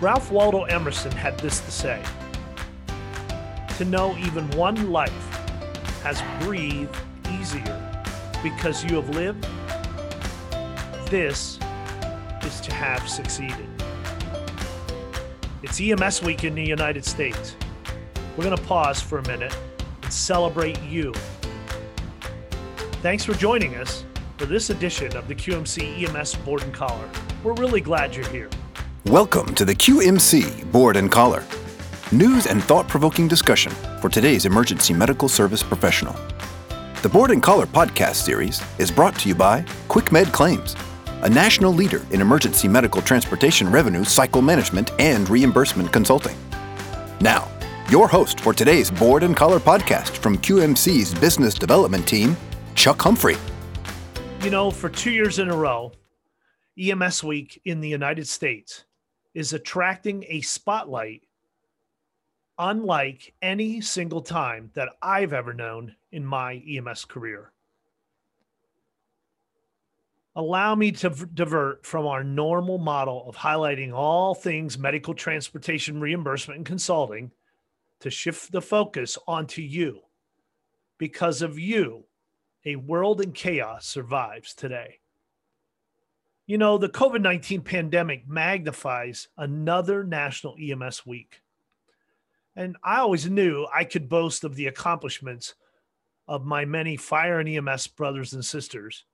Ralph Waldo Emerson had this to say To know even one life has breathed easier because you have lived, this is to have succeeded. It's EMS week in the United States. We're going to pause for a minute and celebrate you. Thanks for joining us for this edition of the QMC EMS Board and Collar. We're really glad you're here. Welcome to the QMC Board and Collar. News and thought provoking discussion for today's emergency medical service professional. The Board and Collar podcast series is brought to you by QuickMed Claims, a national leader in emergency medical transportation revenue cycle management and reimbursement consulting. Now, your host for today's Board and Collar podcast from QMC's business development team, Chuck Humphrey. You know, for two years in a row, EMS Week in the United States is attracting a spotlight unlike any single time that I've ever known in my EMS career. Allow me to divert from our normal model of highlighting all things medical transportation reimbursement and consulting to shift the focus onto you. Because of you, a world in chaos survives today. You know, the COVID 19 pandemic magnifies another national EMS week. And I always knew I could boast of the accomplishments of my many fire and EMS brothers and sisters.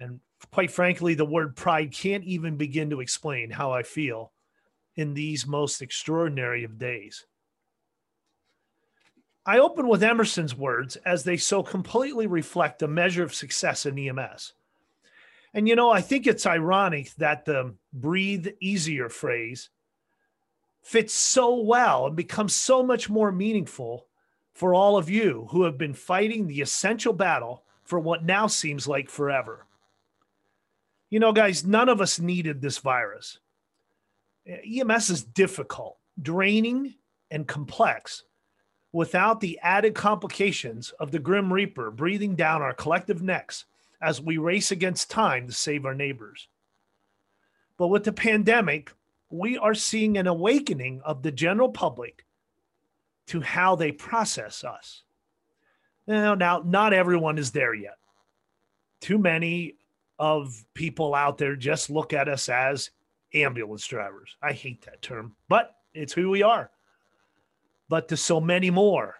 And quite frankly, the word pride can't even begin to explain how I feel in these most extraordinary of days. I open with Emerson's words as they so completely reflect a measure of success in EMS. And you know, I think it's ironic that the breathe easier phrase fits so well and becomes so much more meaningful for all of you who have been fighting the essential battle for what now seems like forever. You know, guys, none of us needed this virus. EMS is difficult, draining, and complex without the added complications of the Grim Reaper breathing down our collective necks as we race against time to save our neighbors. But with the pandemic, we are seeing an awakening of the general public to how they process us. Now, now, not everyone is there yet. Too many of people out there just look at us as ambulance drivers. I hate that term, but it's who we are but to so many more.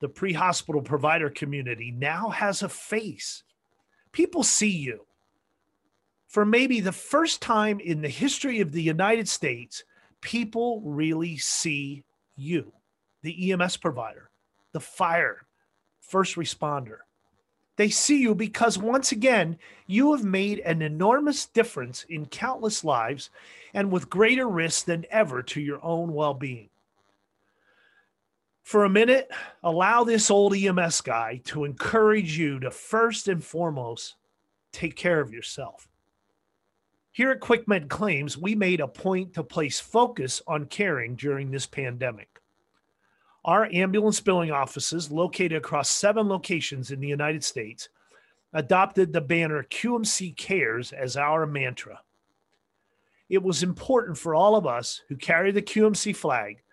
The pre hospital provider community now has a face. People see you. For maybe the first time in the history of the United States, people really see you, the EMS provider, the fire, first responder. They see you because once again, you have made an enormous difference in countless lives and with greater risk than ever to your own well being for a minute, allow this old EMS guy to encourage you to first and foremost take care of yourself. Here at QuickMed Claims, we made a point to place focus on caring during this pandemic. Our ambulance billing offices, located across seven locations in the United States, adopted the banner QMC Cares as our mantra. It was important for all of us who carry the QMC flag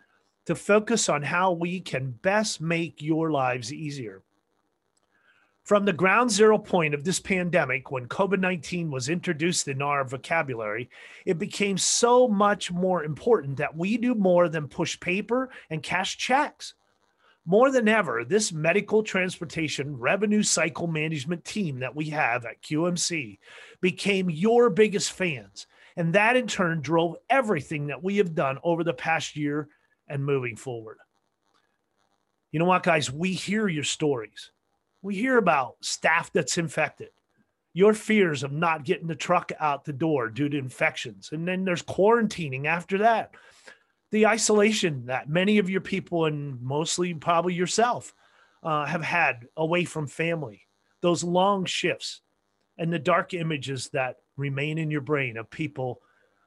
to focus on how we can best make your lives easier. From the ground zero point of this pandemic, when COVID 19 was introduced in our vocabulary, it became so much more important that we do more than push paper and cash checks. More than ever, this medical transportation revenue cycle management team that we have at QMC became your biggest fans. And that in turn drove everything that we have done over the past year and moving forward. You know what, guys? We hear your stories. We hear about staff that's infected, your fears of not getting the truck out the door due to infections. And then there's quarantining after that, the isolation that many of your people, and mostly probably yourself, uh, have had away from family, those long shifts, and the dark images that remain in your brain of people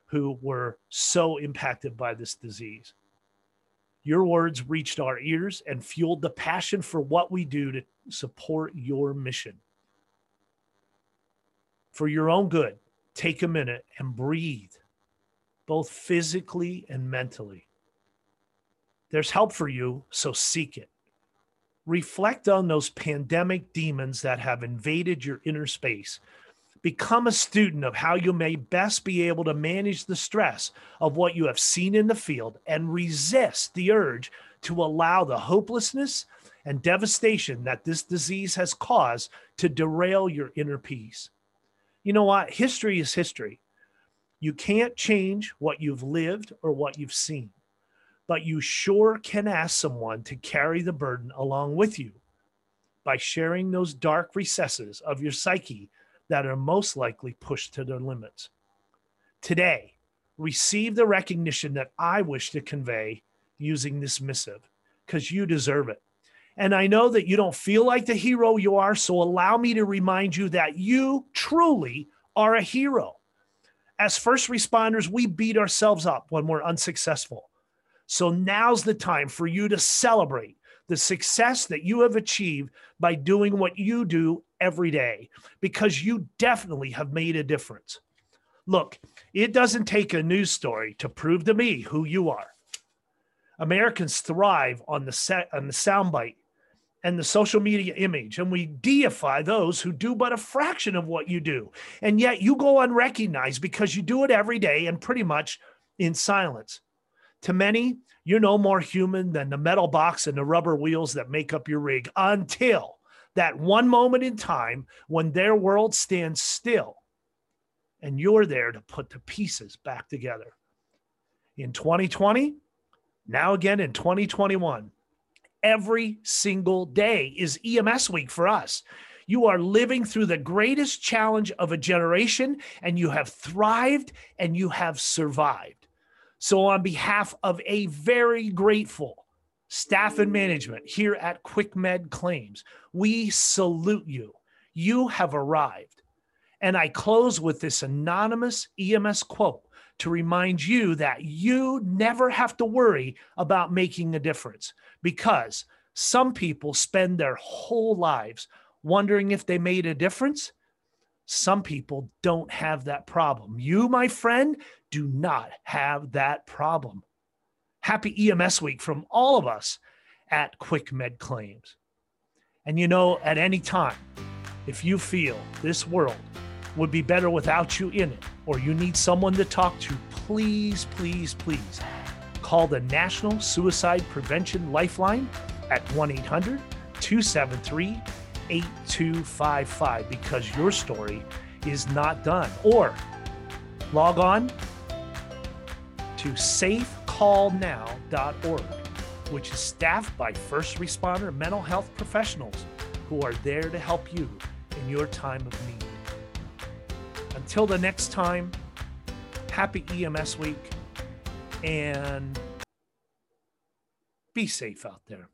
who were so impacted by this disease. Your words reached our ears and fueled the passion for what we do to support your mission. For your own good, take a minute and breathe. both physically and mentally. There's help for you, so seek it. Reflect on those pandemic demons that have invaded your inner space. Become a student of how you may best be able to manage the stress of what you have seen in the field and resist the urge to allow the hopelessness and devastation that this disease has caused to derail your inner peace. You know what? History is history. You can't change what you've lived or what you've seen, but you sure can ask someone to carry the burden along with you by sharing those dark recesses of your psyche that are most likely pushed to their limits. Today, receive the recognition that I wish to convey using this missive because you deserve it. And I know that you don't feel like the hero you are. So allow me to remind you that you truly are a hero. As first responders, we beat ourselves up when we're unsuccessful. So now's the time for you to celebrate the success that you have achieved by doing what you do every day, because you definitely have made a difference. Look, it doesn't take a news story to prove to me who you are. Americans thrive on the set on the soundbite and the social media image, and we deify those who do but a fraction of what you do. And yet you go unrecognized because you do it every day and pretty much in silence. To many, you're no more human than the metal box and the rubber wheels that make up your rig until that one moment in time when their world stands still and you're there to put the pieces back together. In 2020, now again in 2021, every single day is EMS week for us. You are living through the greatest challenge of a generation, and you have thrived and you have survived. So, on behalf of a very grateful staff and management here at QuickMed Claims, we salute you. You have arrived. And I close with this anonymous EMS quote to remind you that you never have to worry about making a difference because some people spend their whole lives wondering if they made a difference. Some people don't have that problem. You, my friend, do not have that problem. Happy EMS week from all of us at Quick Med Claims. And you know, at any time, if you feel this world would be better without you in it, or you need someone to talk to, please, please, please call the National Suicide Prevention Lifeline at 1 800 273 8255 because your story is not done. Or log on to safecallnow.org, which is staffed by first responder mental health professionals who are there to help you in your time of need. Until the next time, happy EMS week and be safe out there.